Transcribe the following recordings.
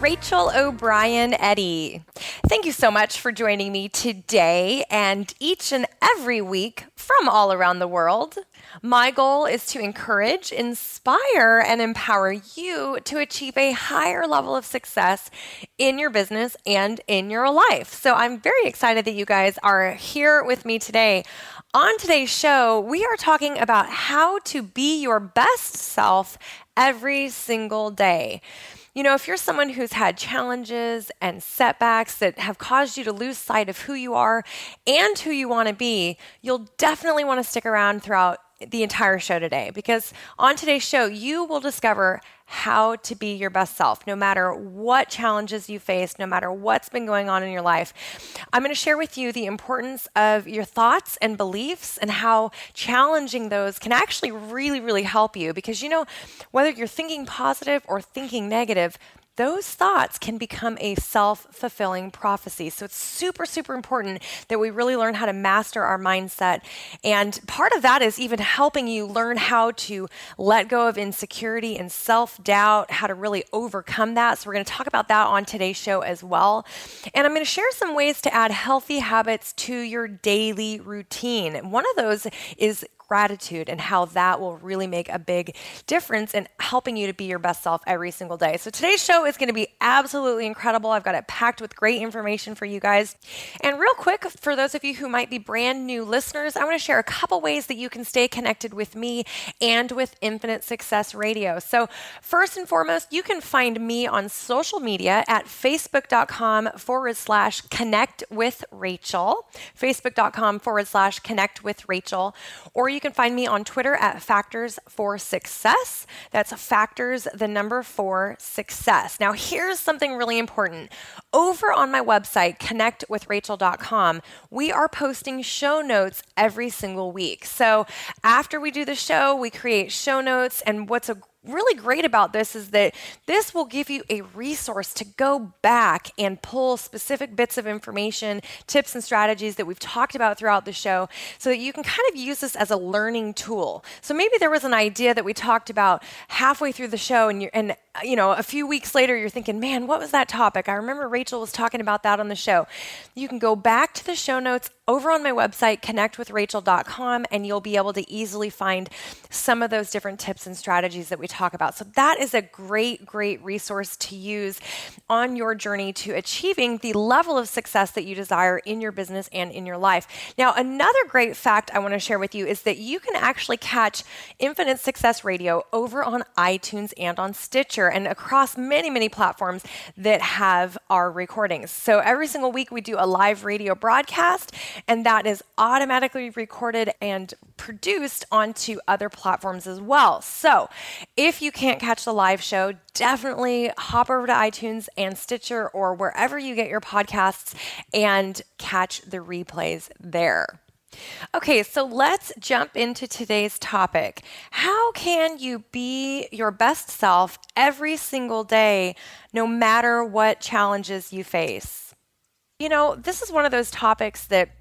Rachel O'Brien Eddy. Thank you so much for joining me today and each and every week from all around the world. My goal is to encourage, inspire, and empower you to achieve a higher level of success in your business and in your life. So I'm very excited that you guys are here with me today. On today's show, we are talking about how to be your best self every single day. You know, if you're someone who's had challenges and setbacks that have caused you to lose sight of who you are and who you want to be, you'll definitely want to stick around throughout the entire show today because on today's show, you will discover how to be your best self, no matter what challenges you face, no matter what's been going on in your life. I'm going to share with you the importance of your thoughts and beliefs and how challenging those can actually really, really help you because you know, whether you're thinking positive or thinking negative, those thoughts can become a self fulfilling prophecy. So it's super, super important that we really learn how to master our mindset. And part of that is even helping you learn how to let go of insecurity and self doubt, how to really overcome that. So we're going to talk about that on today's show as well. And I'm going to share some ways to add healthy habits to your daily routine. One of those is gratitude and how that will really make a big difference in helping you to be your best self every single day. So today's show is going to be absolutely incredible. I've got it packed with great information for you guys. And real quick, for those of you who might be brand new listeners, I want to share a couple ways that you can stay connected with me and with Infinite Success Radio. So, first and foremost, you can find me on social media at facebook.com forward slash connect with Rachel, facebook.com forward slash connect with Rachel, or you you can find me on Twitter at Factors for Success. That's Factors, the number four success. Now, here's something really important. Over on my website, connectwithrachel.com, we are posting show notes every single week. So after we do the show, we create show notes. And what's a really great about this is that this will give you a resource to go back and pull specific bits of information, tips, and strategies that we've talked about throughout the show so that you can kind of use this as a learning tool. So maybe there was an idea that we talked about halfway through the show and you and uh, you know, a few weeks later you're thinking, "Man, what was that topic? I remember Rachel was talking about that on the show." You can go back to the show notes over on my website connectwithrachel.com and you'll be able to easily find some of those different tips and strategies that we talk about. So that is a great great resource to use on your journey to achieving the level of success that you desire in your business and in your life. Now, another great fact I want to share with you is that you can actually catch Infinite Success Radio over on iTunes and on Stitcher and across many many platforms that have our recordings. So every single week we do a live radio broadcast and that is automatically recorded and produced onto other platforms as well. So, if you can't catch the live show, definitely hop over to iTunes and Stitcher or wherever you get your podcasts and catch the replays there. Okay, so let's jump into today's topic. How can you be your best self every single day, no matter what challenges you face? You know, this is one of those topics that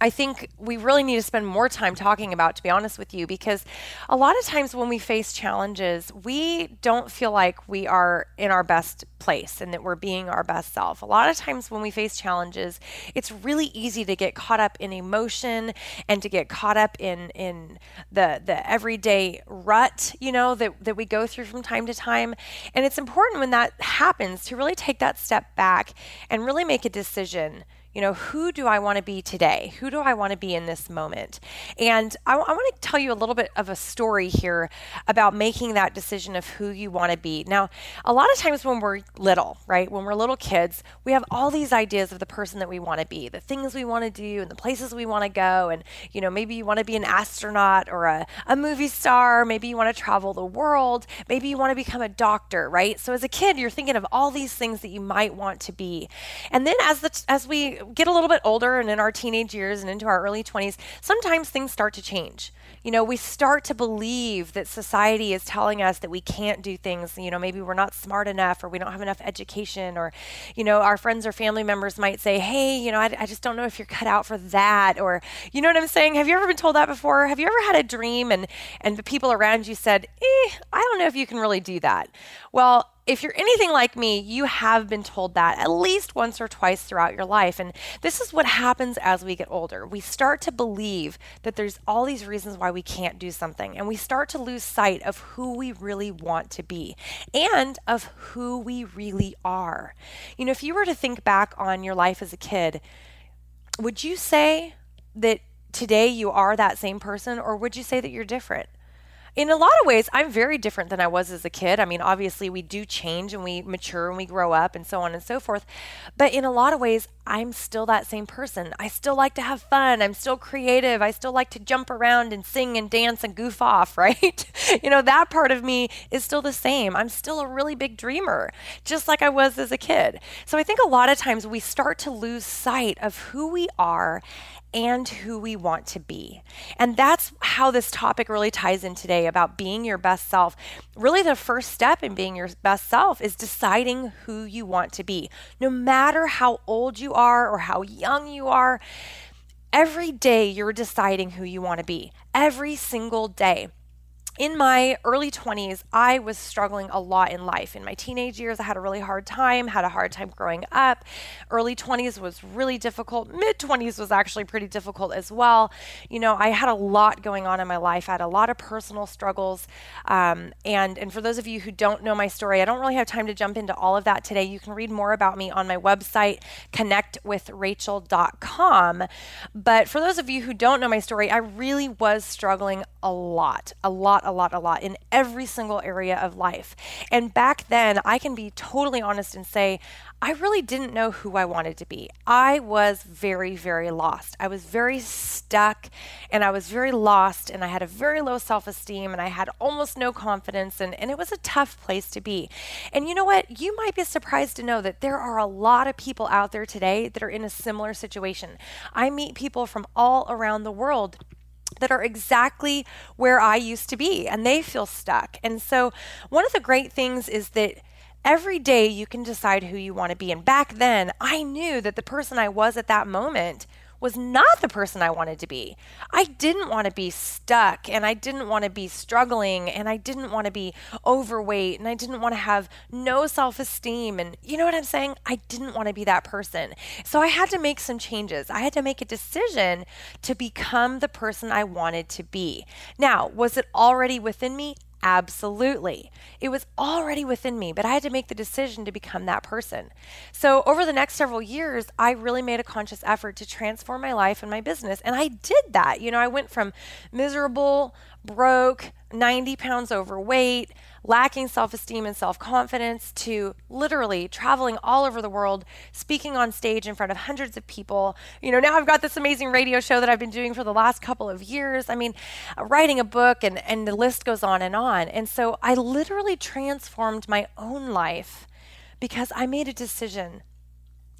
I think we really need to spend more time talking about, to be honest with you, because a lot of times when we face challenges, we don't feel like we are in our best place and that we're being our best self. A lot of times when we face challenges, it's really easy to get caught up in emotion and to get caught up in in the the everyday rut, you know, that, that we go through from time to time. And it's important when that happens to really take that step back and really make a decision you know, who do I want to be today? Who do I want to be in this moment? And I, I want to tell you a little bit of a story here about making that decision of who you want to be. Now, a lot of times when we're little, right, when we're little kids, we have all these ideas of the person that we want to be, the things we want to do, and the places we want to go. And, you know, maybe you want to be an astronaut or a, a movie star. Maybe you want to travel the world. Maybe you want to become a doctor, right? So as a kid, you're thinking of all these things that you might want to be. And then as the, as we get a little bit older and in our teenage years and into our early 20s, sometimes things start to change. You know, we start to believe that society is telling us that we can't do things. You know, maybe we're not smart enough or we don't have enough education, or, you know, our friends or family members might say, hey, you know, I, I just don't know if you're cut out for that. Or, you know what I'm saying? Have you ever been told that before? Have you ever had a dream and, and the people around you said, eh, I don't know if you can really do that? Well, if you're anything like me, you have been told that at least once or twice throughout your life. And this is what happens as we get older. We start to believe that there's all these reasons why we can't do something, and we start to lose sight of who we really want to be and of who we really are. You know, if you were to think back on your life as a kid, would you say that today you are that same person, or would you say that you're different? In a lot of ways, I'm very different than I was as a kid. I mean, obviously, we do change and we mature and we grow up and so on and so forth. But in a lot of ways, I'm still that same person. I still like to have fun. I'm still creative. I still like to jump around and sing and dance and goof off, right? you know, that part of me is still the same. I'm still a really big dreamer, just like I was as a kid. So I think a lot of times we start to lose sight of who we are and who we want to be. And that's how this topic really ties in today about being your best self. Really, the first step in being your best self is deciding who you want to be. No matter how old you are or how young you are, every day you're deciding who you want to be. Every single day in my early 20s, I was struggling a lot in life. In my teenage years, I had a really hard time, had a hard time growing up. Early 20s was really difficult. Mid 20s was actually pretty difficult as well. You know, I had a lot going on in my life. I had a lot of personal struggles. Um, and, and for those of you who don't know my story, I don't really have time to jump into all of that today. You can read more about me on my website, connectwithrachel.com. But for those of you who don't know my story, I really was struggling a lot, a lot, a lot, a lot in every single area of life. And back then, I can be totally honest and say, I really didn't know who I wanted to be. I was very, very lost. I was very stuck and I was very lost and I had a very low self esteem and I had almost no confidence and, and it was a tough place to be. And you know what? You might be surprised to know that there are a lot of people out there today that are in a similar situation. I meet people from all around the world that are exactly where I used to be and they feel stuck. And so, one of the great things is that every day you can decide who you want to be. And back then, I knew that the person I was at that moment was not the person I wanted to be. I didn't want to be stuck and I didn't want to be struggling and I didn't want to be overweight and I didn't want to have no self esteem. And you know what I'm saying? I didn't want to be that person. So I had to make some changes. I had to make a decision to become the person I wanted to be. Now, was it already within me? Absolutely. It was already within me, but I had to make the decision to become that person. So, over the next several years, I really made a conscious effort to transform my life and my business. And I did that. You know, I went from miserable, broke, 90 pounds overweight, lacking self esteem and self confidence, to literally traveling all over the world, speaking on stage in front of hundreds of people. You know, now I've got this amazing radio show that I've been doing for the last couple of years. I mean, writing a book, and, and the list goes on and on. And so I literally transformed my own life because I made a decision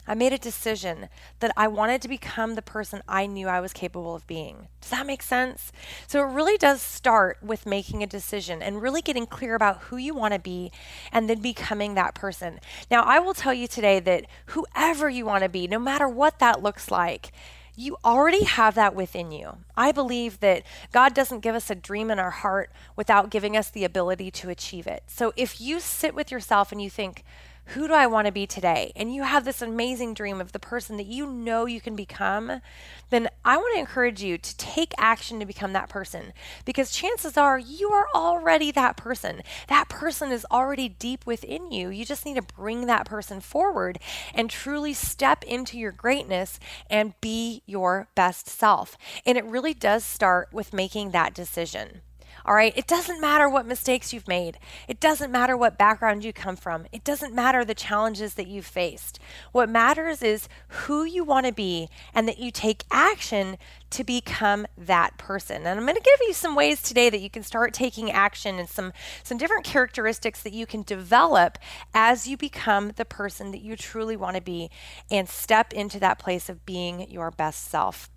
I made a decision that I wanted to become the person I knew I was capable of being. Does that make sense? So it really does start with making a decision and really getting clear about who you want to be and then becoming that person. Now, I will tell you today that whoever you want to be, no matter what that looks like, you already have that within you. I believe that God doesn't give us a dream in our heart without giving us the ability to achieve it. So if you sit with yourself and you think, who do I want to be today? And you have this amazing dream of the person that you know you can become, then I want to encourage you to take action to become that person because chances are you are already that person. That person is already deep within you. You just need to bring that person forward and truly step into your greatness and be your best self. And it really does start with making that decision. All right. It doesn't matter what mistakes you've made. It doesn't matter what background you come from. It doesn't matter the challenges that you've faced. What matters is who you want to be and that you take action to become that person. And I'm going to give you some ways today that you can start taking action and some some different characteristics that you can develop as you become the person that you truly want to be and step into that place of being your best self.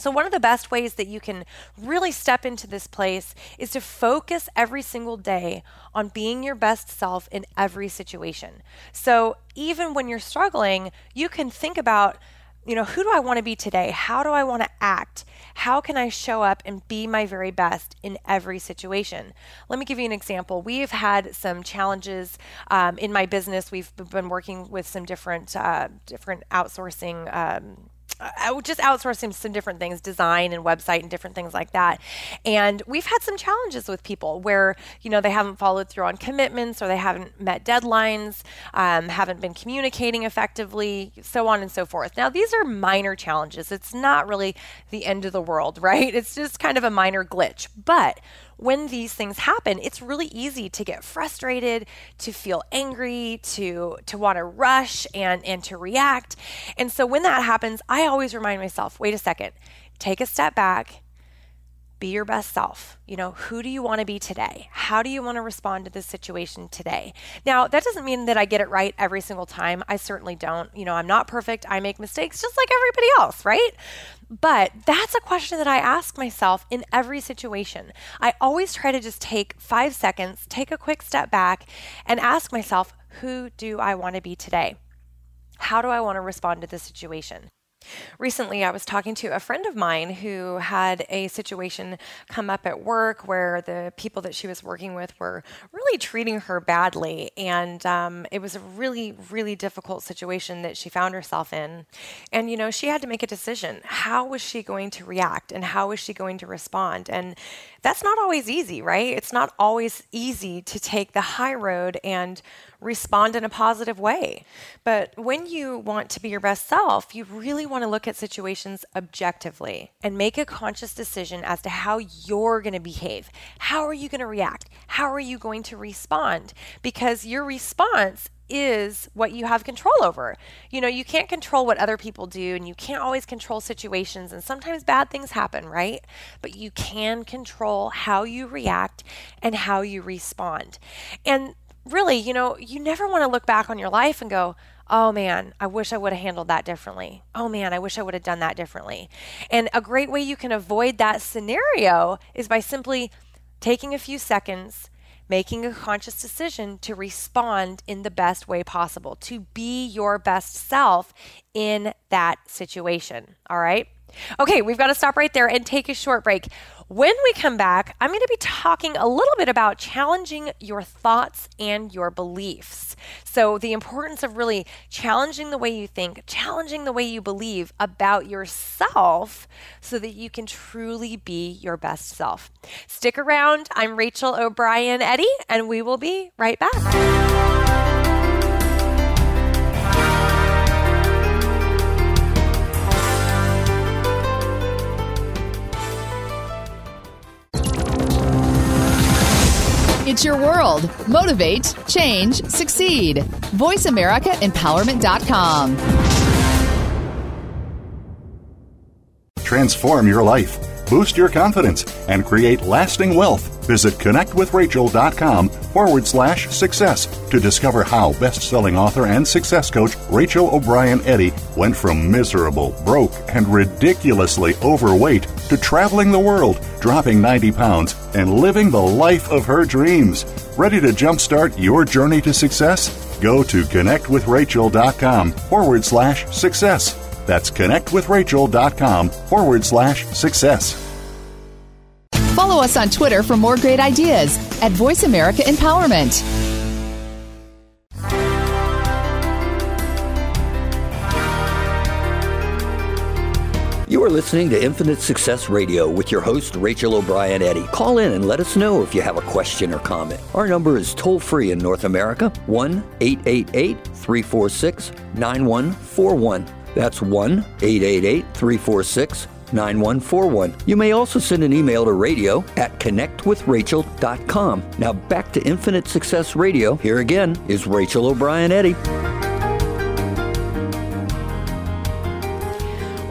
So, one of the best ways that you can really step into this place is to focus every single day on being your best self in every situation. So, even when you're struggling, you can think about you know, who do I want to be today? How do I want to act? How can I show up and be my very best in every situation? Let me give you an example. We've had some challenges um, in my business. We've been working with some different uh, different outsourcing. Um, I would just outsourcing some different things, design and website and different things like that. And we've had some challenges with people where, you know, they haven't followed through on commitments or they haven't met deadlines, um, haven't been communicating effectively, so on and so forth. Now, these are minor challenges. It's not really the end of the world, right? It's just kind of a minor glitch. But when these things happen, it's really easy to get frustrated, to feel angry, to to want to rush and and to react. And so when that happens, I always remind myself, wait a second, take a step back, be your best self. You know, who do you want to be today? How do you want to respond to this situation today? Now, that doesn't mean that I get it right every single time. I certainly don't. You know, I'm not perfect. I make mistakes just like everybody else, right? But that's a question that I ask myself in every situation. I always try to just take five seconds, take a quick step back, and ask myself, who do I want to be today? How do I want to respond to this situation? Recently, I was talking to a friend of mine who had a situation come up at work where the people that she was working with were really treating her badly. And um, it was a really, really difficult situation that she found herself in. And, you know, she had to make a decision. How was she going to react and how was she going to respond? And that's not always easy, right? It's not always easy to take the high road and respond in a positive way. But when you want to be your best self, you really want to look at situations objectively and make a conscious decision as to how you're going to behave. How are you going to react? How are you going to respond? Because your response is what you have control over. You know, you can't control what other people do and you can't always control situations and sometimes bad things happen, right? But you can control how you react and how you respond. And really, you know, you never want to look back on your life and go, oh man, I wish I would have handled that differently. Oh man, I wish I would have done that differently. And a great way you can avoid that scenario is by simply taking a few seconds, making a conscious decision to respond in the best way possible, to be your best self in that situation. All right. Okay, we've got to stop right there and take a short break. When we come back, I'm going to be talking a little bit about challenging your thoughts and your beliefs. So, the importance of really challenging the way you think, challenging the way you believe about yourself so that you can truly be your best self. Stick around. I'm Rachel O'Brien Eddy, and we will be right back. Motivate, change, succeed. VoiceAmericaEmpowerment.com. Transform your life, boost your confidence, and create lasting wealth. Visit connectwithrachel.com forward slash success to discover how best selling author and success coach Rachel O'Brien Eddy went from miserable, broke, and ridiculously overweight to traveling the world, dropping 90 pounds, and living the life of her dreams. Ready to jumpstart your journey to success? Go to connectwithrachel.com forward slash success. That's connectwithrachel.com forward slash success. Follow us on Twitter for more great ideas at Voice America Empowerment. You are listening to Infinite Success Radio with your host, Rachel O'Brien Eddy. Call in and let us know if you have a question or comment. Our number is toll free in North America 1 888 346 9141. That's 1 888 346 9141. You may also send an email to radio at connectwithrachel.com. Now back to Infinite Success Radio. Here again is Rachel O'Brien Eddy.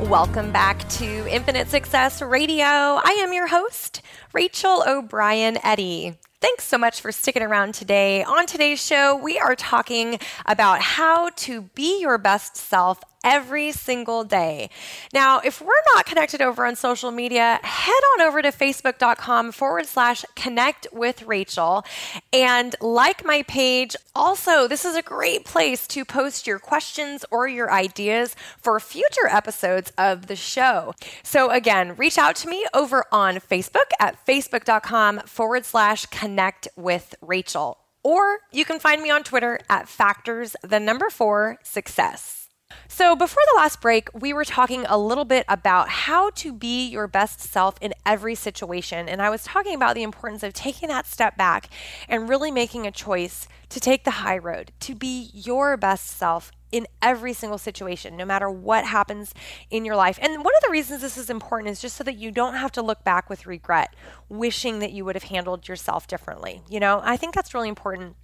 Welcome back to Infinite Success Radio. I am your host, Rachel O'Brien Eddy. Thanks so much for sticking around today. On today's show, we are talking about how to be your best self every single day. Now, if we're not connected over on social media, head on over to facebook.com forward slash connect with Rachel and like my page. Also, this is a great place to post your questions or your ideas for future episodes of the show. So, again, reach out to me over on Facebook at facebook.com forward slash connect with Rachel. Or you can find me on Twitter at factors, the number four, success. So, before the last break, we were talking a little bit about how to be your best self in every situation. And I was talking about the importance of taking that step back and really making a choice to take the high road, to be your best self in every single situation, no matter what happens in your life. And one of the reasons this is important is just so that you don't have to look back with regret, wishing that you would have handled yourself differently. You know, I think that's really important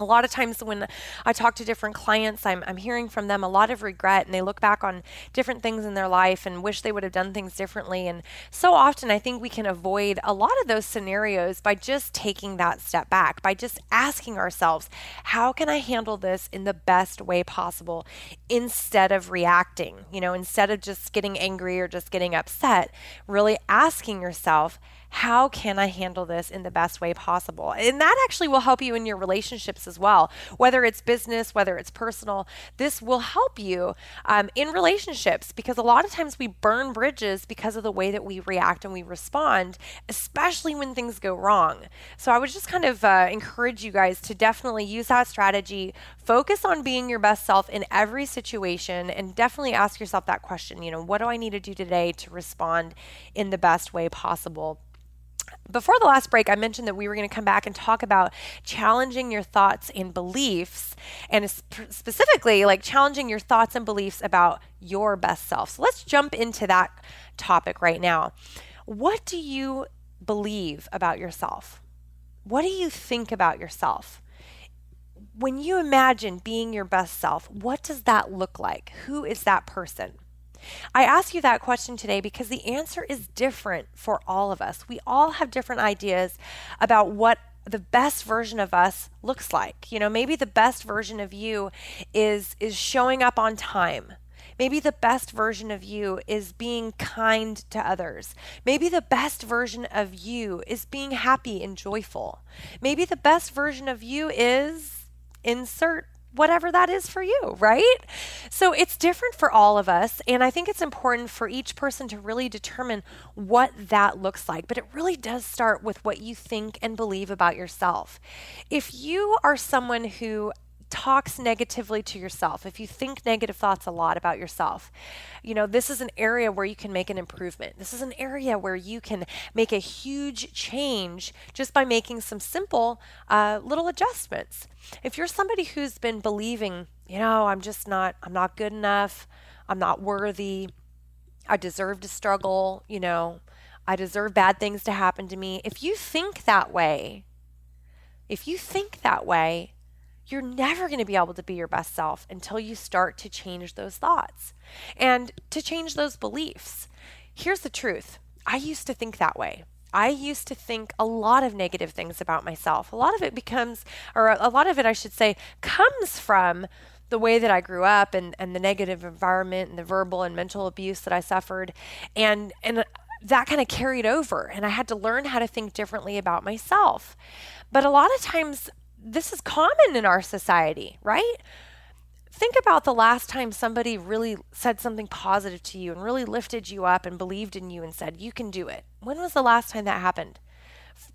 a lot of times when I talk to different clients, I'm, I'm hearing from them a lot of regret and they look back on different things in their life and wish they would have done things differently. And so often I think we can avoid a lot of those scenarios by just taking that step back, by just asking ourselves, how can I handle this in the best way possible instead of reacting? You know, instead of just getting angry or just getting upset, really asking yourself, how can I handle this in the best way possible? And that actually will help you in your relationships as well, whether it's business, whether it's personal. This will help you um, in relationships because a lot of times we burn bridges because of the way that we react and we respond, especially when things go wrong. So I would just kind of uh, encourage you guys to definitely use that strategy. Focus on being your best self in every situation and definitely ask yourself that question you know, what do I need to do today to respond in the best way possible? Before the last break, I mentioned that we were going to come back and talk about challenging your thoughts and beliefs, and specifically, like challenging your thoughts and beliefs about your best self. So let's jump into that topic right now. What do you believe about yourself? What do you think about yourself? When you imagine being your best self, what does that look like? Who is that person? I ask you that question today because the answer is different for all of us. We all have different ideas about what the best version of us looks like. You know, maybe the best version of you is is showing up on time. Maybe the best version of you is being kind to others. Maybe the best version of you is being happy and joyful. Maybe the best version of you is insert whatever that is for you, right? So it's different for all of us. And I think it's important for each person to really determine what that looks like. But it really does start with what you think and believe about yourself. If you are someone who talks negatively to yourself, if you think negative thoughts a lot about yourself, you know, this is an area where you can make an improvement. This is an area where you can make a huge change just by making some simple uh, little adjustments. If you're somebody who's been believing, you know, I'm just not, I'm not good enough, I'm not worthy, I deserve to struggle, you know, I deserve bad things to happen to me. If you think that way, if you think that way, you're never going to be able to be your best self until you start to change those thoughts and to change those beliefs. Here's the truth I used to think that way. I used to think a lot of negative things about myself. A lot of it becomes, or a lot of it, I should say, comes from the way that I grew up and, and the negative environment and the verbal and mental abuse that I suffered. And, and that kind of carried over. And I had to learn how to think differently about myself. But a lot of times this is common in our society, right? Think about the last time somebody really said something positive to you and really lifted you up and believed in you and said, You can do it. When was the last time that happened?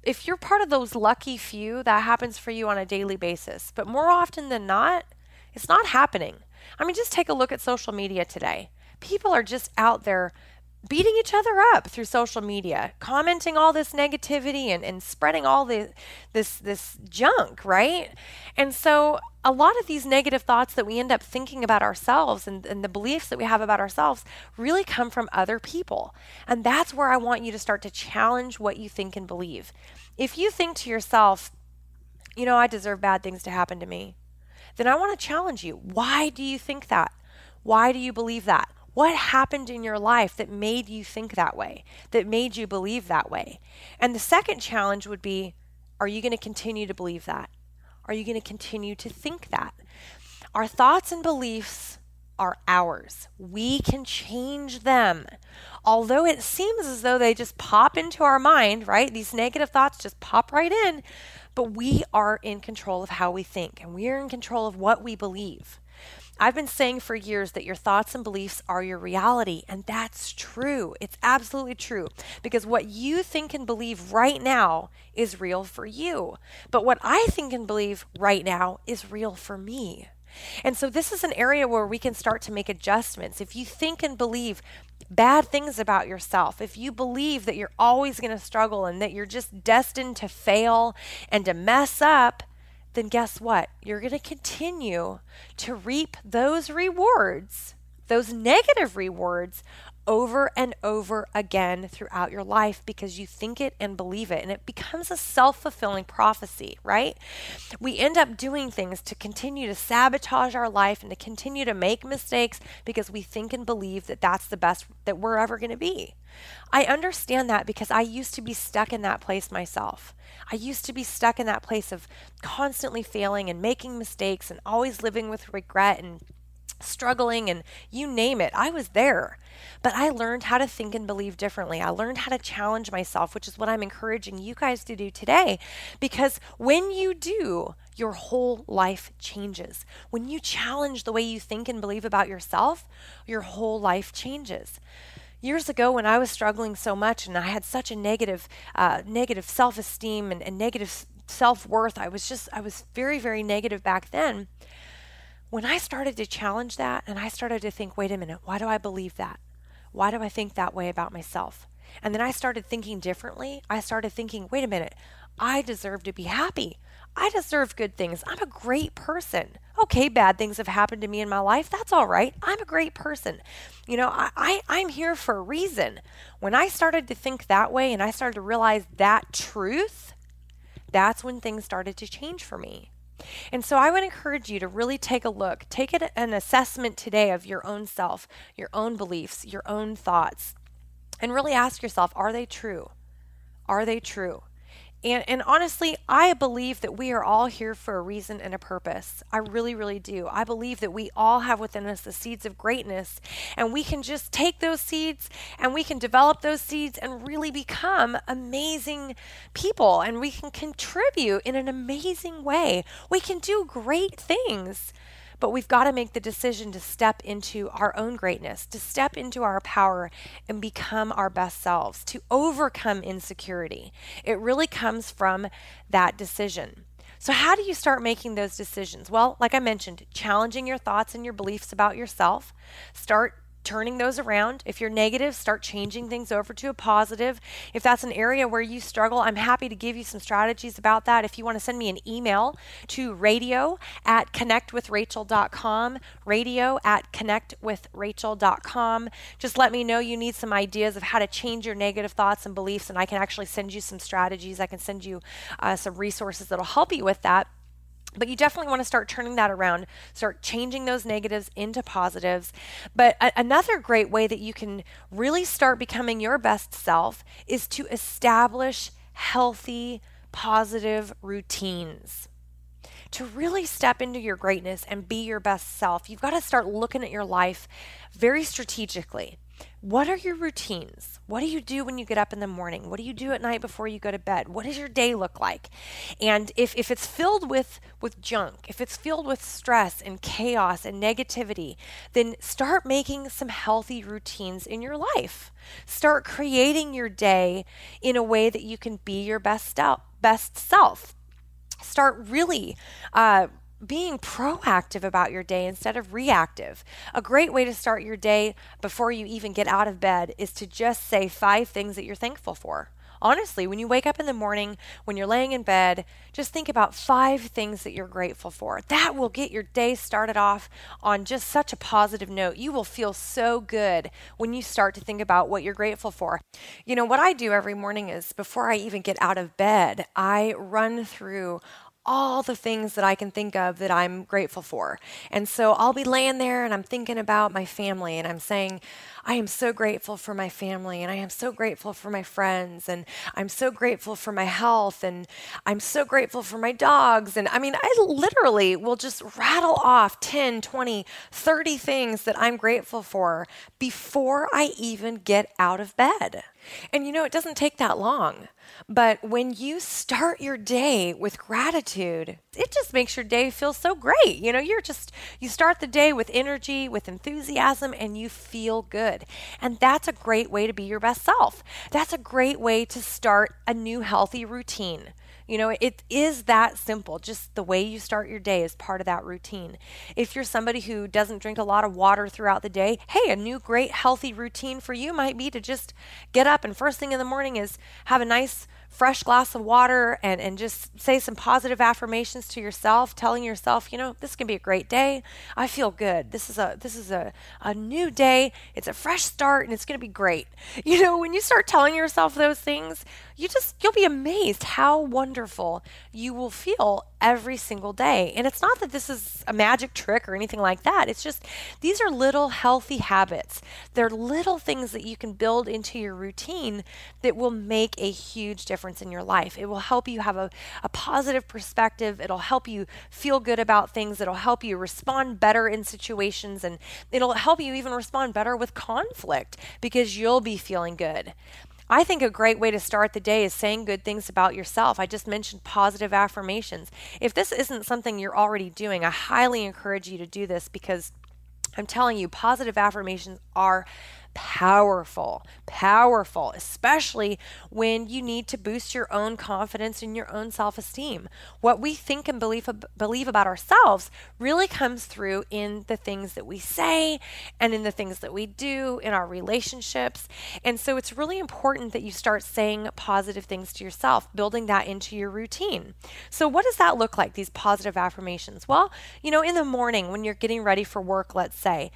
If you're part of those lucky few, that happens for you on a daily basis. But more often than not, it's not happening. I mean, just take a look at social media today. People are just out there beating each other up through social media, commenting all this negativity and, and spreading all the, this this junk, right? And so a lot of these negative thoughts that we end up thinking about ourselves and, and the beliefs that we have about ourselves really come from other people. And that's where I want you to start to challenge what you think and believe. If you think to yourself, you know, I deserve bad things to happen to me, then I want to challenge you. Why do you think that? Why do you believe that? What happened in your life that made you think that way, that made you believe that way? And the second challenge would be are you going to continue to believe that? Are you going to continue to think that? Our thoughts and beliefs are ours. We can change them. Although it seems as though they just pop into our mind, right? These negative thoughts just pop right in, but we are in control of how we think and we are in control of what we believe. I've been saying for years that your thoughts and beliefs are your reality, and that's true. It's absolutely true because what you think and believe right now is real for you. But what I think and believe right now is real for me. And so, this is an area where we can start to make adjustments. If you think and believe bad things about yourself, if you believe that you're always going to struggle and that you're just destined to fail and to mess up, then guess what? You're going to continue to reap those rewards, those negative rewards, over and over again throughout your life because you think it and believe it. And it becomes a self fulfilling prophecy, right? We end up doing things to continue to sabotage our life and to continue to make mistakes because we think and believe that that's the best that we're ever going to be. I understand that because I used to be stuck in that place myself. I used to be stuck in that place of constantly failing and making mistakes and always living with regret and struggling and you name it. I was there. But I learned how to think and believe differently. I learned how to challenge myself, which is what I'm encouraging you guys to do today. Because when you do, your whole life changes. When you challenge the way you think and believe about yourself, your whole life changes years ago when I was struggling so much and I had such a negative, uh, negative self-esteem and, and negative self-worth, I was just, I was very, very negative back then. When I started to challenge that and I started to think, wait a minute, why do I believe that? Why do I think that way about myself? And then I started thinking differently. I started thinking, wait a minute, I deserve to be happy. I deserve good things. I'm a great person. Okay, bad things have happened to me in my life. That's all right. I'm a great person. You know, I, I, I'm here for a reason. When I started to think that way and I started to realize that truth, that's when things started to change for me. And so I would encourage you to really take a look, take an assessment today of your own self, your own beliefs, your own thoughts, and really ask yourself are they true? Are they true? And, and honestly, I believe that we are all here for a reason and a purpose. I really, really do. I believe that we all have within us the seeds of greatness, and we can just take those seeds and we can develop those seeds and really become amazing people, and we can contribute in an amazing way. We can do great things. But we've got to make the decision to step into our own greatness, to step into our power and become our best selves, to overcome insecurity. It really comes from that decision. So, how do you start making those decisions? Well, like I mentioned, challenging your thoughts and your beliefs about yourself. Start turning those around. If you're negative, start changing things over to a positive. If that's an area where you struggle, I'm happy to give you some strategies about that. If you want to send me an email to radio at connectwithrachel.com, radio at connectwithrachel.com, just let me know you need some ideas of how to change your negative thoughts and beliefs, and I can actually send you some strategies. I can send you uh, some resources that'll help you with that. But you definitely want to start turning that around, start changing those negatives into positives. But a- another great way that you can really start becoming your best self is to establish healthy, positive routines. To really step into your greatness and be your best self, you've got to start looking at your life very strategically. What are your routines? What do you do when you get up in the morning? What do you do at night before you go to bed? What does your day look like? And if, if it's filled with, with junk, if it's filled with stress and chaos and negativity, then start making some healthy routines in your life. Start creating your day in a way that you can be your best, out, best self. Start really uh, being proactive about your day instead of reactive. A great way to start your day before you even get out of bed is to just say five things that you're thankful for honestly, when you wake up in the morning, when you're laying in bed, just think about five things that you're grateful for. That will get your day started off on just such a positive note. You will feel so good when you start to think about what you're grateful for. You know, what I do every morning is before I even get out of bed, I run through all the things that I can think of that I'm grateful for. And so I'll be laying there and I'm thinking about my family and I'm saying, I am so grateful for my family and I am so grateful for my friends and I'm so grateful for my health and I'm so grateful for my dogs. And I mean, I literally will just rattle off 10, 20, 30 things that I'm grateful for before I even get out of bed. And you know, it doesn't take that long. But when you start your day with gratitude, it just makes your day feel so great. You know, you're just, you start the day with energy, with enthusiasm, and you feel good. And that's a great way to be your best self. That's a great way to start a new healthy routine. You know, it is that simple. Just the way you start your day is part of that routine. If you're somebody who doesn't drink a lot of water throughout the day, hey, a new great healthy routine for you might be to just get up and first thing in the morning is have a nice fresh glass of water and, and just say some positive affirmations to yourself, telling yourself, you know, this can be a great day. I feel good. This is a this is a, a new day. It's a fresh start and it's gonna be great. You know, when you start telling yourself those things, you just you'll be amazed how wonderful you will feel every single day. And it's not that this is a magic trick or anything like that. It's just these are little healthy habits. They're little things that you can build into your routine that will make a huge difference in your life. It will help you have a, a positive perspective. It'll help you feel good about things. It'll help you respond better in situations and it'll help you even respond better with conflict because you'll be feeling good. I think a great way to start the day is saying good things about yourself. I just mentioned positive affirmations. If this isn't something you're already doing, I highly encourage you to do this because I'm telling you, positive affirmations are powerful, powerful, especially when you need to boost your own confidence and your own self esteem. What we think and believe, believe about ourselves really comes through in the things that we say and in the things that we do in our relationships. And so it's really important that you start saying positive things to yourself, building that into your routine. So, what does that look like, these positive affirmations? Well, you know, in the morning when you're getting ready for work, let's say,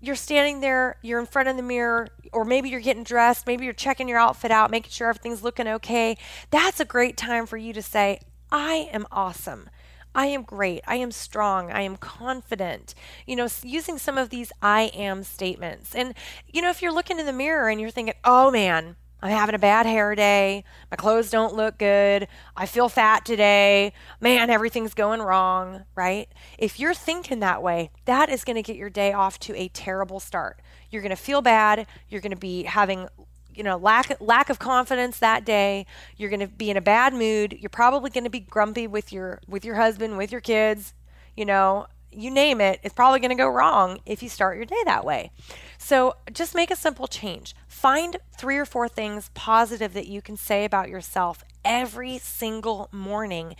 you're standing there, you're in front of the mirror, or maybe you're getting dressed, maybe you're checking your outfit out, making sure everything's looking okay. That's a great time for you to say, I am awesome. I am great. I am strong. I am confident. You know, using some of these I am statements. And, you know, if you're looking in the mirror and you're thinking, oh man, I'm having a bad hair day. My clothes don't look good. I feel fat today. Man, everything's going wrong, right? If you're thinking that way, that is going to get your day off to a terrible start. You're going to feel bad. You're going to be having you know lack lack of confidence that day you're going to be in a bad mood you're probably going to be grumpy with your with your husband with your kids you know you name it, it's probably going to go wrong if you start your day that way. So just make a simple change. Find three or four things positive that you can say about yourself every single morning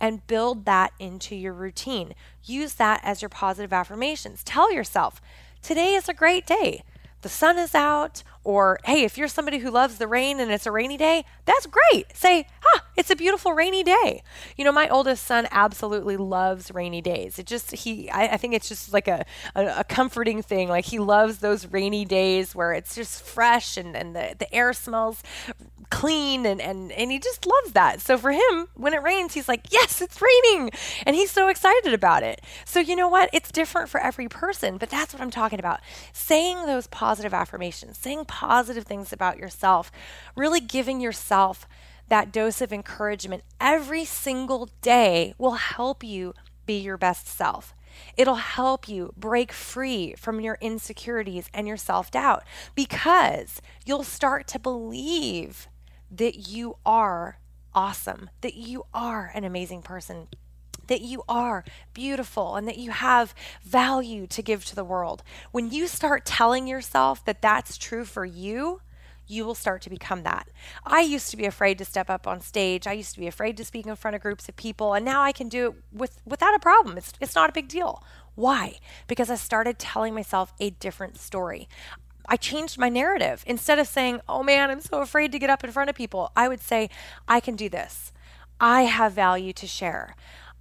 and build that into your routine. Use that as your positive affirmations. Tell yourself, today is a great day the sun is out, or hey, if you're somebody who loves the rain and it's a rainy day, that's great. Say, ah, it's a beautiful rainy day. You know, my oldest son absolutely loves rainy days. It just, he, I, I think it's just like a, a, a, comforting thing. Like he loves those rainy days where it's just fresh and, and the, the air smells clean and, and, and he just loves that. So for him, when it rains, he's like, yes, it's raining. And he's so excited about it. So you know what? It's different for every person, but that's what I'm talking about. Saying those positive affirmations, saying positive things about yourself, really giving yourself that dose of encouragement every single day will help you be your best self. It'll help you break free from your insecurities and your self doubt because you'll start to believe that you are awesome, that you are an amazing person, that you are beautiful, and that you have value to give to the world. When you start telling yourself that that's true for you, you will start to become that. I used to be afraid to step up on stage. I used to be afraid to speak in front of groups of people, and now I can do it with without a problem. It's it's not a big deal. Why? Because I started telling myself a different story. I changed my narrative. Instead of saying, "Oh man, I'm so afraid to get up in front of people," I would say, "I can do this. I have value to share.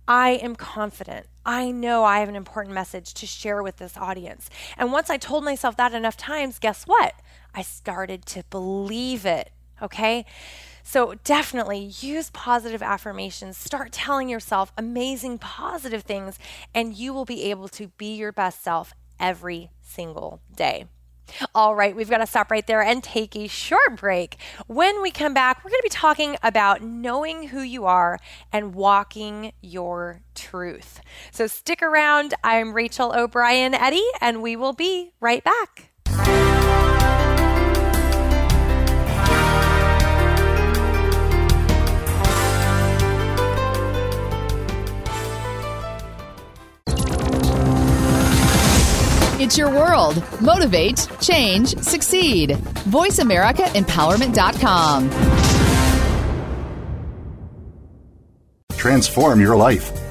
I am confident. I know I have an important message to share with this audience. And once I told myself that enough times, guess what? I started to believe it. Okay? So definitely use positive affirmations. Start telling yourself amazing positive things, and you will be able to be your best self every single day. All right, we've got to stop right there and take a short break. When we come back, we're going to be talking about knowing who you are and walking your truth. So stick around. I'm Rachel O'Brien Eddy, and we will be right back. It's your world. Motivate, change, succeed. VoiceAmericaEmpowerment.com. Transform your life,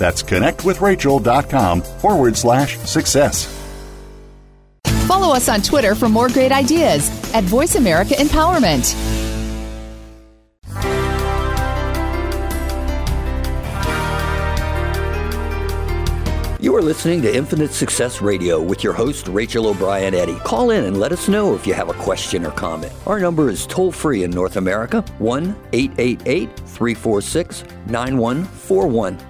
That's connectwithrachel.com forward slash success. Follow us on Twitter for more great ideas at Voice America Empowerment. You are listening to Infinite Success Radio with your host, Rachel O'Brien Eddy. Call in and let us know if you have a question or comment. Our number is toll free in North America 1 888 346 9141.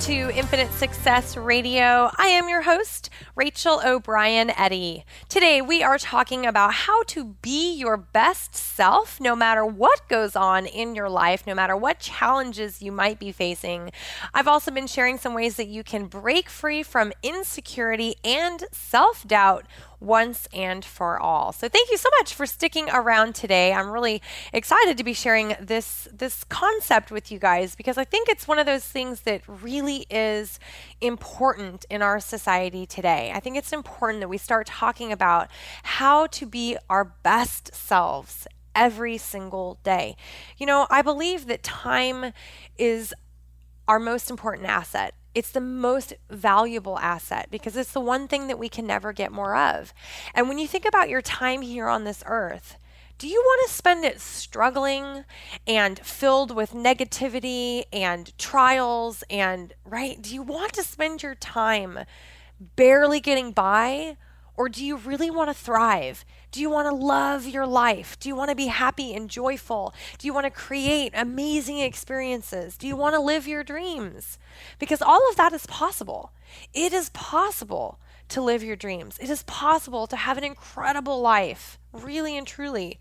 to Infinite Success Radio. I am your host, Rachel O'Brien Eddy. Today we are talking about how to be your best self no matter what goes on in your life, no matter what challenges you might be facing. I've also been sharing some ways that you can break free from insecurity and self doubt once and for all. So thank you so much for sticking around today. I'm really excited to be sharing this this concept with you guys because I think it's one of those things that really is important in our society today. I think it's important that we start talking about how to be our best selves every single day. You know, I believe that time is our most important asset. It's the most valuable asset because it's the one thing that we can never get more of. And when you think about your time here on this earth, do you want to spend it struggling and filled with negativity and trials and right? Do you want to spend your time barely getting by or do you really want to thrive? Do you want to love your life? Do you want to be happy and joyful? Do you want to create amazing experiences? Do you want to live your dreams? Because all of that is possible. It is possible to live your dreams. It is possible to have an incredible life, really and truly.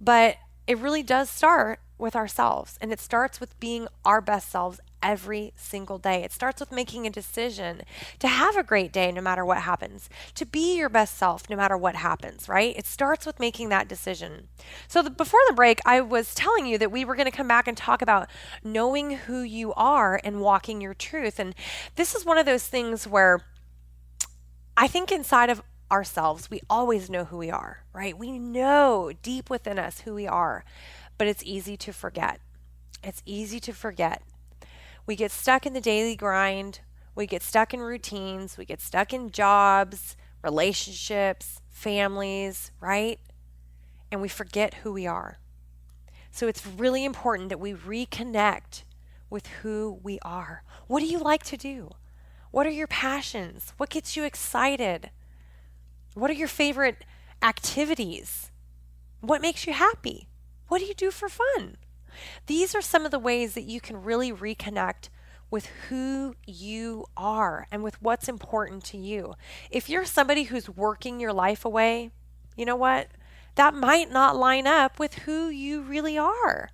But it really does start with ourselves, and it starts with being our best selves every single day. It starts with making a decision to have a great day no matter what happens, to be your best self no matter what happens, right? It starts with making that decision. So, the, before the break, I was telling you that we were going to come back and talk about knowing who you are and walking your truth. And this is one of those things where I think inside of ourselves, we always know who we are, right? We know deep within us who we are, but it's easy to forget. It's easy to forget we get stuck in the daily grind, we get stuck in routines, we get stuck in jobs, relationships, families, right? And we forget who we are. So it's really important that we reconnect with who we are. What do you like to do? What are your passions? What gets you excited? What are your favorite activities? What makes you happy? What do you do for fun? These are some of the ways that you can really reconnect with who you are and with what's important to you. If you're somebody who's working your life away, you know what? That might not line up with who you really are.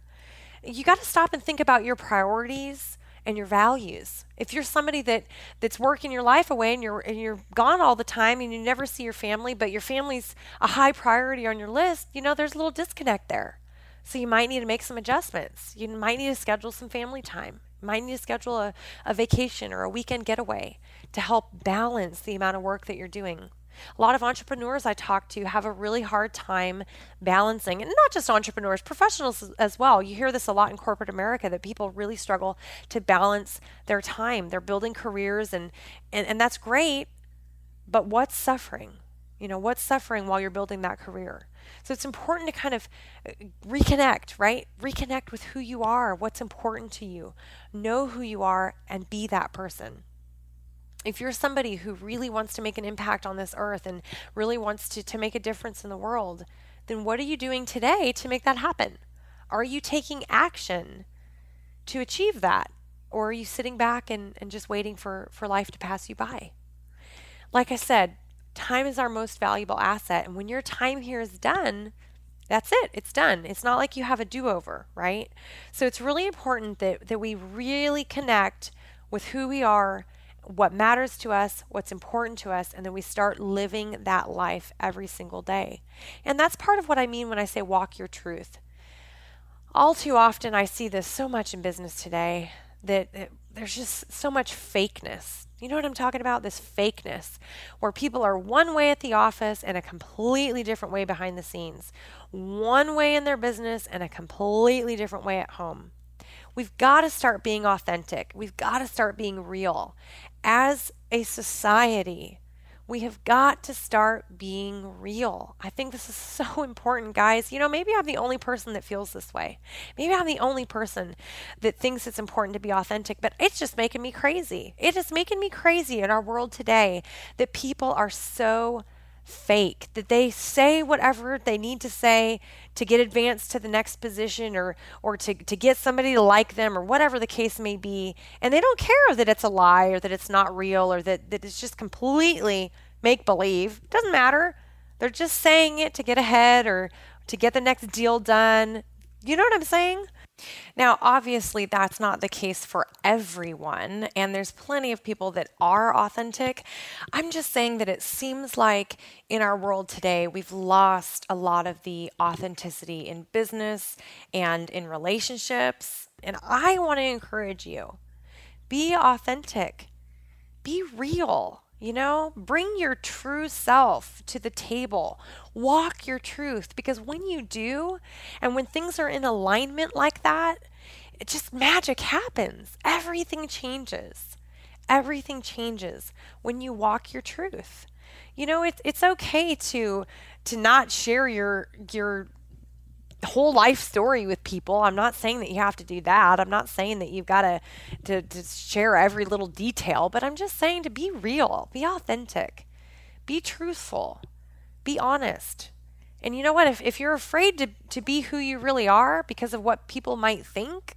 You got to stop and think about your priorities and your values. If you're somebody that that's working your life away and you're and you're gone all the time and you never see your family, but your family's a high priority on your list, you know, there's a little disconnect there. So you might need to make some adjustments. You might need to schedule some family time. You might need to schedule a, a vacation or a weekend getaway to help balance the amount of work that you're doing. A lot of entrepreneurs I talk to have a really hard time balancing, and not just entrepreneurs, professionals as well. You hear this a lot in corporate America that people really struggle to balance their time. They're building careers, and, and, and that's great, but what's suffering? You know, what's suffering while you're building that career? So it's important to kind of uh, reconnect, right? Reconnect with who you are, what's important to you. Know who you are and be that person if you're somebody who really wants to make an impact on this earth and really wants to, to make a difference in the world, then what are you doing today to make that happen? Are you taking action to achieve that? Or are you sitting back and, and just waiting for, for life to pass you by? Like I said, time is our most valuable asset. And when your time here is done, that's it. It's done. It's not like you have a do over, right? So it's really important that, that we really connect with who we are what matters to us, what's important to us, and then we start living that life every single day. And that's part of what I mean when I say walk your truth. All too often, I see this so much in business today that it, there's just so much fakeness. You know what I'm talking about? This fakeness, where people are one way at the office and a completely different way behind the scenes, one way in their business and a completely different way at home. We've got to start being authentic. We've got to start being real as a society, we have got to start being real. I think this is so important, guys. You know, maybe I'm the only person that feels this way. Maybe I'm the only person that thinks it's important to be authentic, but it's just making me crazy. It is making me crazy in our world today that people are so fake, that they say whatever they need to say to get advanced to the next position or or to, to get somebody to like them or whatever the case may be. And they don't care that it's a lie or that it's not real or that, that it's just completely make believe. Doesn't matter. They're just saying it to get ahead or to get the next deal done. You know what I'm saying? Now, obviously, that's not the case for everyone, and there's plenty of people that are authentic. I'm just saying that it seems like in our world today, we've lost a lot of the authenticity in business and in relationships. And I want to encourage you be authentic, be real. You know, bring your true self to the table. Walk your truth because when you do, and when things are in alignment like that, it just magic happens. Everything changes. Everything changes when you walk your truth. You know, it's it's okay to to not share your your whole life story with people. I'm not saying that you have to do that. I'm not saying that you've got to, to, share every little detail, but I'm just saying to be real, be authentic, be truthful, be honest. And you know what? If, if you're afraid to, to be who you really are because of what people might think,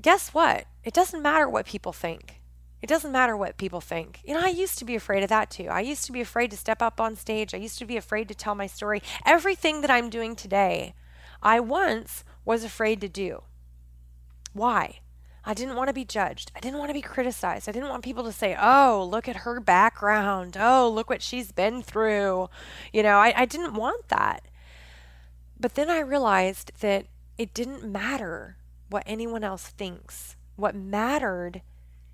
guess what? It doesn't matter what people think. It doesn't matter what people think. You know, I used to be afraid of that too. I used to be afraid to step up on stage. I used to be afraid to tell my story. Everything that I'm doing today, I once was afraid to do. Why? I didn't want to be judged. I didn't want to be criticized. I didn't want people to say, oh, look at her background. Oh, look what she's been through. You know, I, I didn't want that. But then I realized that it didn't matter what anyone else thinks. What mattered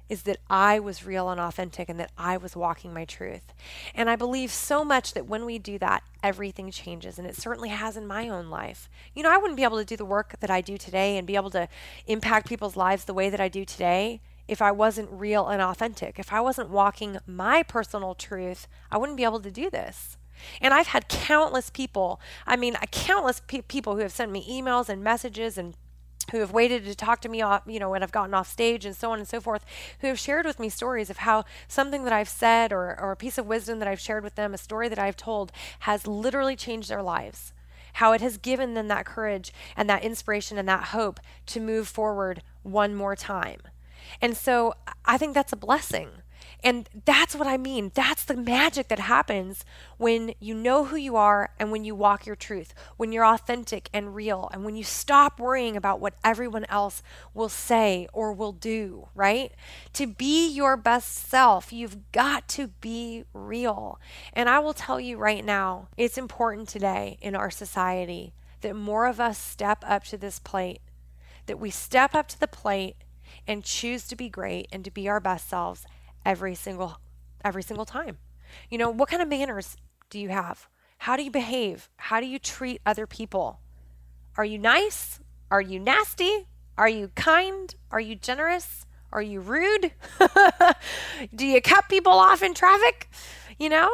is that I was real and authentic and that I was walking my truth. And I believe so much that when we do that, everything changes. And it certainly has in my own life. You know, I wouldn't be able to do the work that I do today and be able to impact people's lives the way that I do today if I wasn't real and authentic. If I wasn't walking my personal truth, I wouldn't be able to do this. And I've had countless people, I mean, countless pe- people who have sent me emails and messages and who have waited to talk to me off, you know, when I've gotten off stage and so on and so forth, who have shared with me stories of how something that I've said or, or a piece of wisdom that I've shared with them, a story that I've told, has literally changed their lives how it has given them that courage and that inspiration and that hope to move forward one more time. And so I think that's a blessing. And that's what I mean. That's the magic that happens when you know who you are and when you walk your truth, when you're authentic and real, and when you stop worrying about what everyone else will say or will do, right? To be your best self, you've got to be real. And I will tell you right now, it's important today in our society that more of us step up to this plate, that we step up to the plate and choose to be great and to be our best selves every single every single time. You know, what kind of manners do you have? How do you behave? How do you treat other people? Are you nice? Are you nasty? Are you kind? Are you generous? Are you rude? do you cut people off in traffic? You know,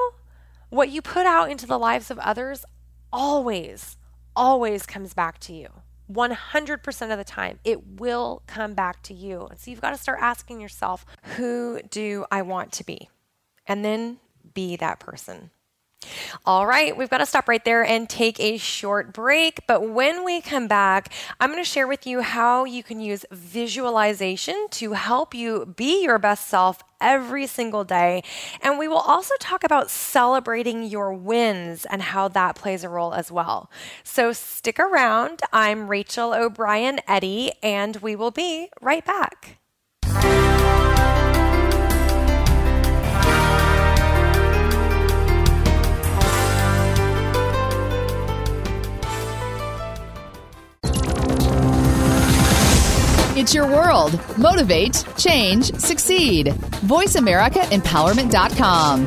what you put out into the lives of others always, always comes back to you. 100% of the time, it will come back to you. And so you've got to start asking yourself, who do I want to be? And then be that person. All right, we've got to stop right there and take a short break. But when we come back, I'm going to share with you how you can use visualization to help you be your best self every single day. And we will also talk about celebrating your wins and how that plays a role as well. So stick around. I'm Rachel O'Brien Eddy, and we will be right back. It's your world. Motivate, change, succeed. VoiceAmericaEmpowerment.com.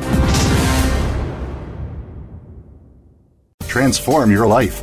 Transform your life,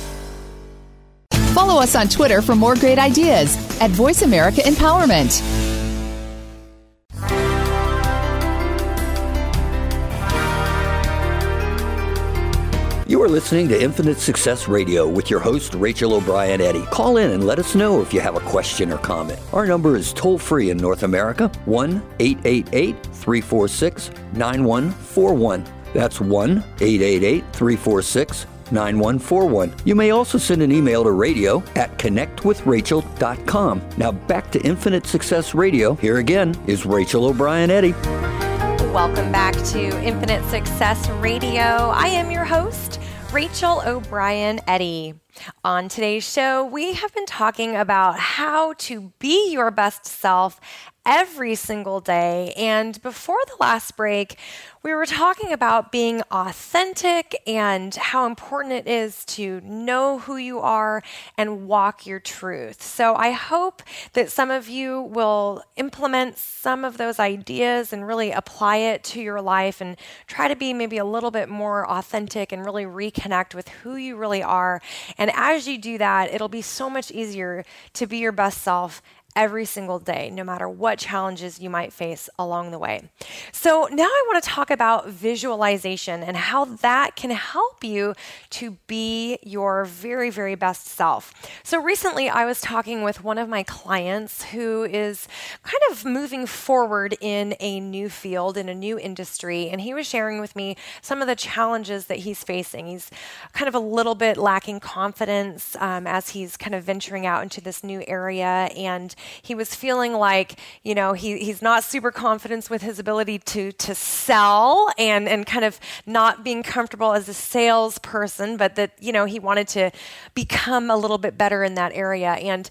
Follow us on Twitter for more great ideas at Voice America Empowerment. You are listening to Infinite Success Radio with your host, Rachel O'Brien Eddy. Call in and let us know if you have a question or comment. Our number is toll free in North America 1 888 346 9141. That's 1 888 346 9141. You may also send an email to radio at connectwithrachel.com. Now back to Infinite Success Radio. Here again is Rachel O'Brien Eddy. Welcome back to Infinite Success Radio. I am your host, Rachel O'Brien Eddy. On today's show, we have been talking about how to be your best self every single day. And before the last break, we were talking about being authentic and how important it is to know who you are and walk your truth. So I hope that some of you will implement some of those ideas and really apply it to your life and try to be maybe a little bit more authentic and really reconnect with who you really are. And as you do that, it'll be so much easier to be your best self every single day, no matter what challenges you might face along the way. So, now I want to talk about visualization and how that can help you to be your very, very best self. So, recently I was talking with one of my clients who is kind of moving forward in a new field, in a new industry, and he was sharing with me some of the challenges that he's facing. He's kind of a little bit lacking confidence um, as he's kind of venturing out into this new area and he was feeling like, you know, he, he's not super confident with his ability to, to sell and, and kind of not being comfortable as a salesperson, but that, you know, he wanted to become a little bit better in that area. And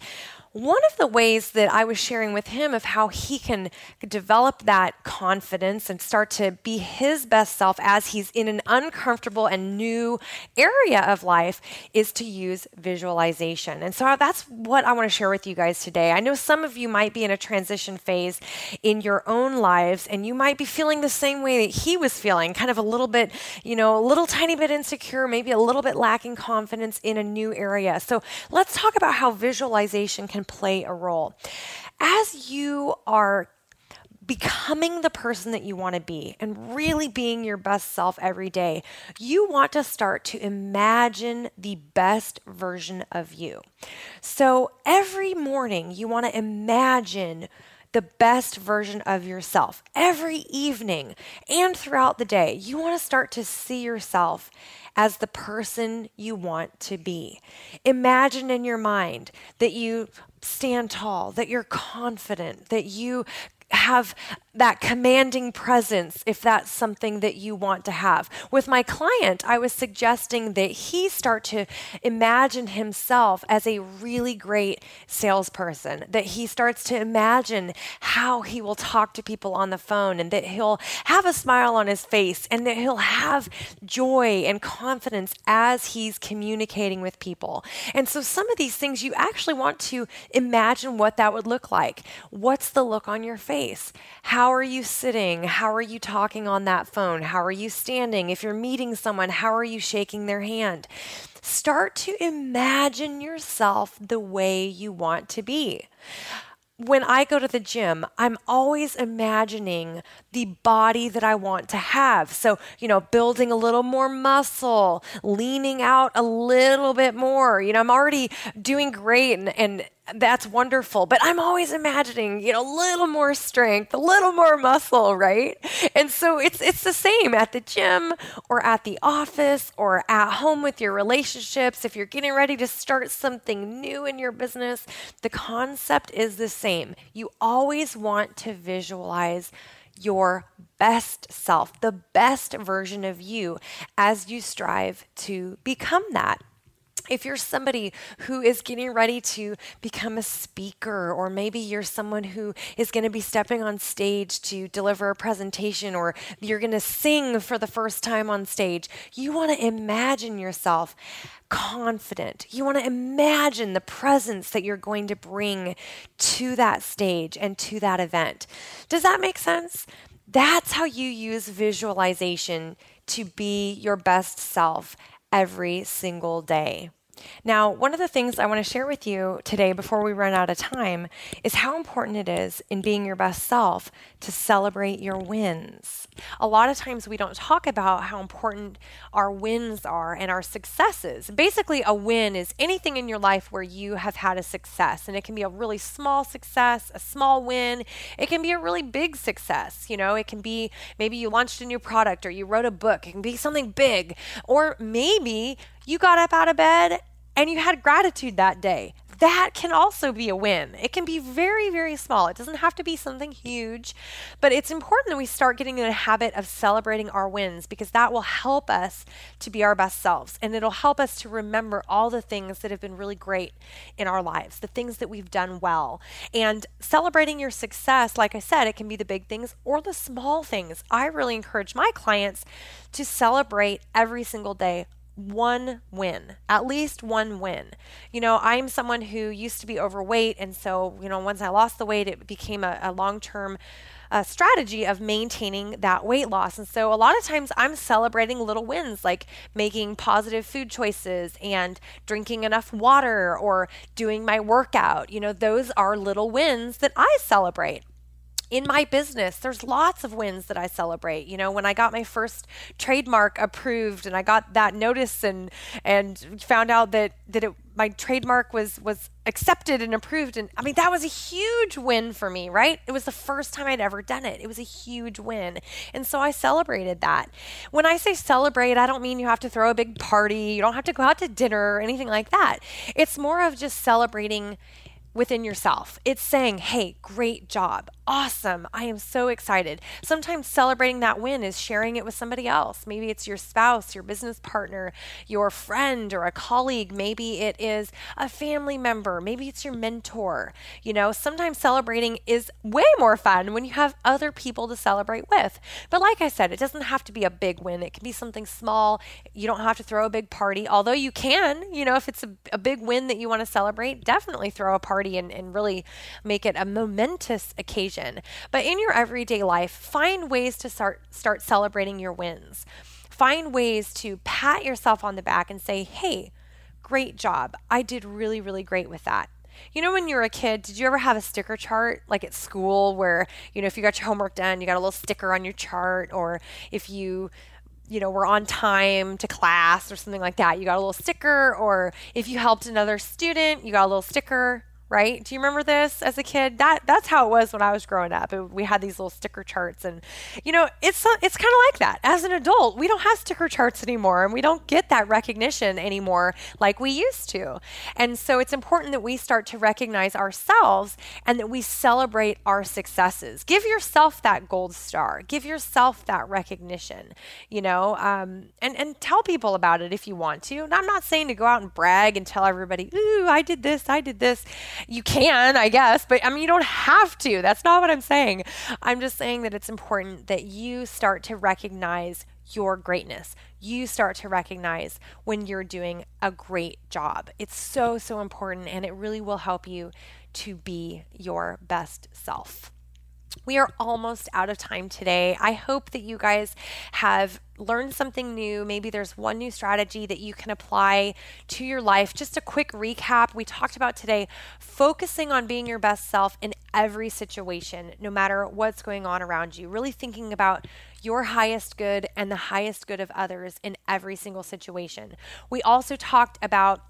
one of the ways that I was sharing with him of how he can develop that confidence and start to be his best self as he's in an uncomfortable and new area of life is to use visualization. And so that's what I want to share with you guys today. I know some of you might be in a transition phase in your own lives and you might be feeling the same way that he was feeling, kind of a little bit, you know, a little tiny bit insecure, maybe a little bit lacking confidence in a new area. So let's talk about how visualization can can play a role. As you are becoming the person that you want to be and really being your best self every day, you want to start to imagine the best version of you. So every morning, you want to imagine the best version of yourself. Every evening and throughout the day, you want to start to see yourself as the person you want to be. Imagine in your mind that you stand tall, that you're confident, that you have that commanding presence if that's something that you want to have. With my client, I was suggesting that he start to imagine himself as a really great salesperson, that he starts to imagine how he will talk to people on the phone and that he'll have a smile on his face and that he'll have joy and confidence as he's communicating with people. And so some of these things you actually want to imagine what that would look like. What's the look on your face? How how are you sitting? How are you talking on that phone? How are you standing? If you're meeting someone, how are you shaking their hand? Start to imagine yourself the way you want to be when I go to the gym, I'm always imagining the body that I want to have. So, you know, building a little more muscle, leaning out a little bit more. You know, I'm already doing great and, and that's wonderful. But I'm always imagining, you know, a little more strength, a little more muscle, right? And so it's it's the same at the gym or at the office or at home with your relationships. If you're getting ready to start something new in your business, the concept is the same. You always want to visualize your best self, the best version of you as you strive to become that if you're somebody who is getting ready to become a speaker, or maybe you're someone who is going to be stepping on stage to deliver a presentation, or you're going to sing for the first time on stage, you want to imagine yourself confident. You want to imagine the presence that you're going to bring to that stage and to that event. Does that make sense? That's how you use visualization to be your best self every single day. Now, one of the things I want to share with you today before we run out of time is how important it is in being your best self to celebrate your wins. A lot of times we don't talk about how important our wins are and our successes. Basically, a win is anything in your life where you have had a success, and it can be a really small success, a small win. It can be a really big success. You know, it can be maybe you launched a new product or you wrote a book. It can be something big, or maybe you got up out of bed and you had gratitude that day. That can also be a win. It can be very, very small. It doesn't have to be something huge, but it's important that we start getting in a habit of celebrating our wins because that will help us to be our best selves and it'll help us to remember all the things that have been really great in our lives, the things that we've done well. And celebrating your success, like I said, it can be the big things or the small things. I really encourage my clients to celebrate every single day one win, at least one win. You know, I'm someone who used to be overweight. And so, you know, once I lost the weight, it became a, a long term uh, strategy of maintaining that weight loss. And so, a lot of times, I'm celebrating little wins like making positive food choices and drinking enough water or doing my workout. You know, those are little wins that I celebrate in my business, there's lots of wins that I celebrate. You know, when I got my first trademark approved and I got that notice and and found out that that it, my trademark was was accepted and approved and I mean that was a huge win for me, right? It was the first time I'd ever done it. It was a huge win. And so I celebrated that. When I say celebrate, I don't mean you have to throw a big party, you don't have to go out to dinner or anything like that. It's more of just celebrating within yourself. It's saying, hey, great job. Awesome. I am so excited. Sometimes celebrating that win is sharing it with somebody else. Maybe it's your spouse, your business partner, your friend, or a colleague. Maybe it is a family member. Maybe it's your mentor. You know, sometimes celebrating is way more fun when you have other people to celebrate with. But like I said, it doesn't have to be a big win, it can be something small. You don't have to throw a big party, although you can. You know, if it's a, a big win that you want to celebrate, definitely throw a party and, and really make it a momentous occasion. But in your everyday life, find ways to start start celebrating your wins. Find ways to pat yourself on the back and say, "Hey, great job. I did really really great with that." You know, when you were a kid, did you ever have a sticker chart like at school where, you know, if you got your homework done, you got a little sticker on your chart, or if you you know, were on time to class or something like that. You got a little sticker, or if you helped another student, you got a little sticker right? Do you remember this as a kid? That that's how it was when I was growing up. We had these little sticker charts, and you know, it's it's kind of like that. As an adult, we don't have sticker charts anymore, and we don't get that recognition anymore like we used to. And so, it's important that we start to recognize ourselves and that we celebrate our successes. Give yourself that gold star. Give yourself that recognition. You know, um, and and tell people about it if you want to. And I'm not saying to go out and brag and tell everybody, "Ooh, I did this, I did this." You can, I guess, but I mean, you don't have to. That's not what I'm saying. I'm just saying that it's important that you start to recognize your greatness. You start to recognize when you're doing a great job. It's so, so important, and it really will help you to be your best self. We are almost out of time today. I hope that you guys have learned something new. Maybe there's one new strategy that you can apply to your life. Just a quick recap we talked about today focusing on being your best self in every situation, no matter what's going on around you. Really thinking about your highest good and the highest good of others in every single situation. We also talked about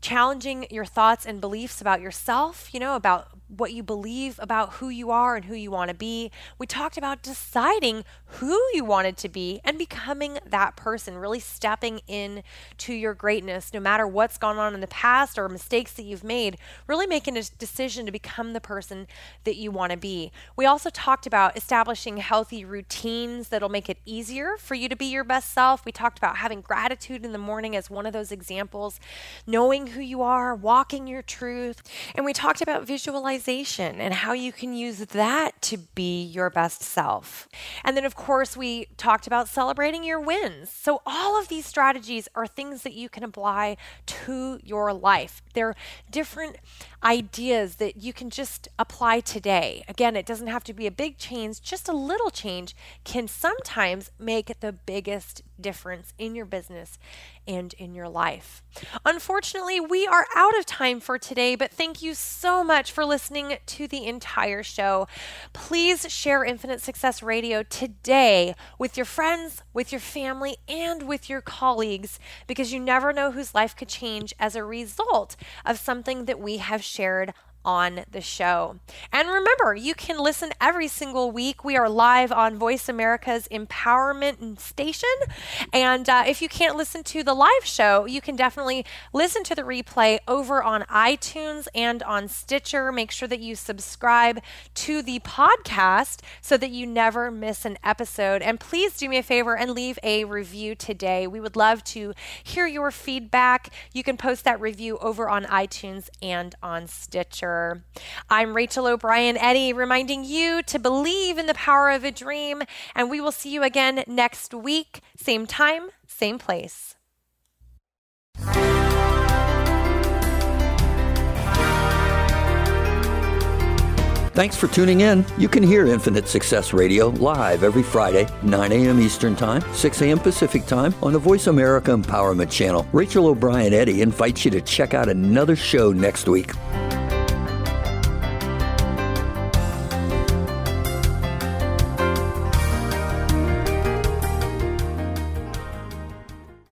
challenging your thoughts and beliefs about yourself, you know, about what you believe about who you are and who you want to be. We talked about deciding who you wanted to be and becoming that person, really stepping in to your greatness, no matter what's gone on in the past or mistakes that you've made, really making a decision to become the person that you want to be. We also talked about establishing healthy routines that'll make it easier for you to be your best self. We talked about having gratitude in the morning as one of those examples, knowing who you are, walking your truth. And we talked about visualization and how you can use that to be your best self. And then, of course, we talked about celebrating your wins. So, all of these strategies are things that you can apply to your life. They're different ideas that you can just apply today. Again, it doesn't have to be a big change, just a little change can sometimes make the biggest difference in your business and in your life. Unfortunately, we are out of time for today, but thank you so much for listening to the entire show. Please share Infinite Success Radio today with your friends, with your family, and with your colleagues because you never know whose life could change as a result of something that we have shared on the show. And remember, you can listen every single week. We are live on Voice America's Empowerment Station. And uh, if you can't listen to the live show, you can definitely listen to the replay over on iTunes and on Stitcher. Make sure that you subscribe to the podcast so that you never miss an episode. And please do me a favor and leave a review today. We would love to hear your feedback. You can post that review over on iTunes and on Stitcher. I'm Rachel O'Brien Eddy, reminding you to believe in the power of a dream, and we will see you again next week, same time, same place. Thanks for tuning in. You can hear Infinite Success Radio live every Friday, 9 a.m. Eastern Time, 6 a.m. Pacific Time on the Voice America Empowerment Channel. Rachel O'Brien Eddy invites you to check out another show next week.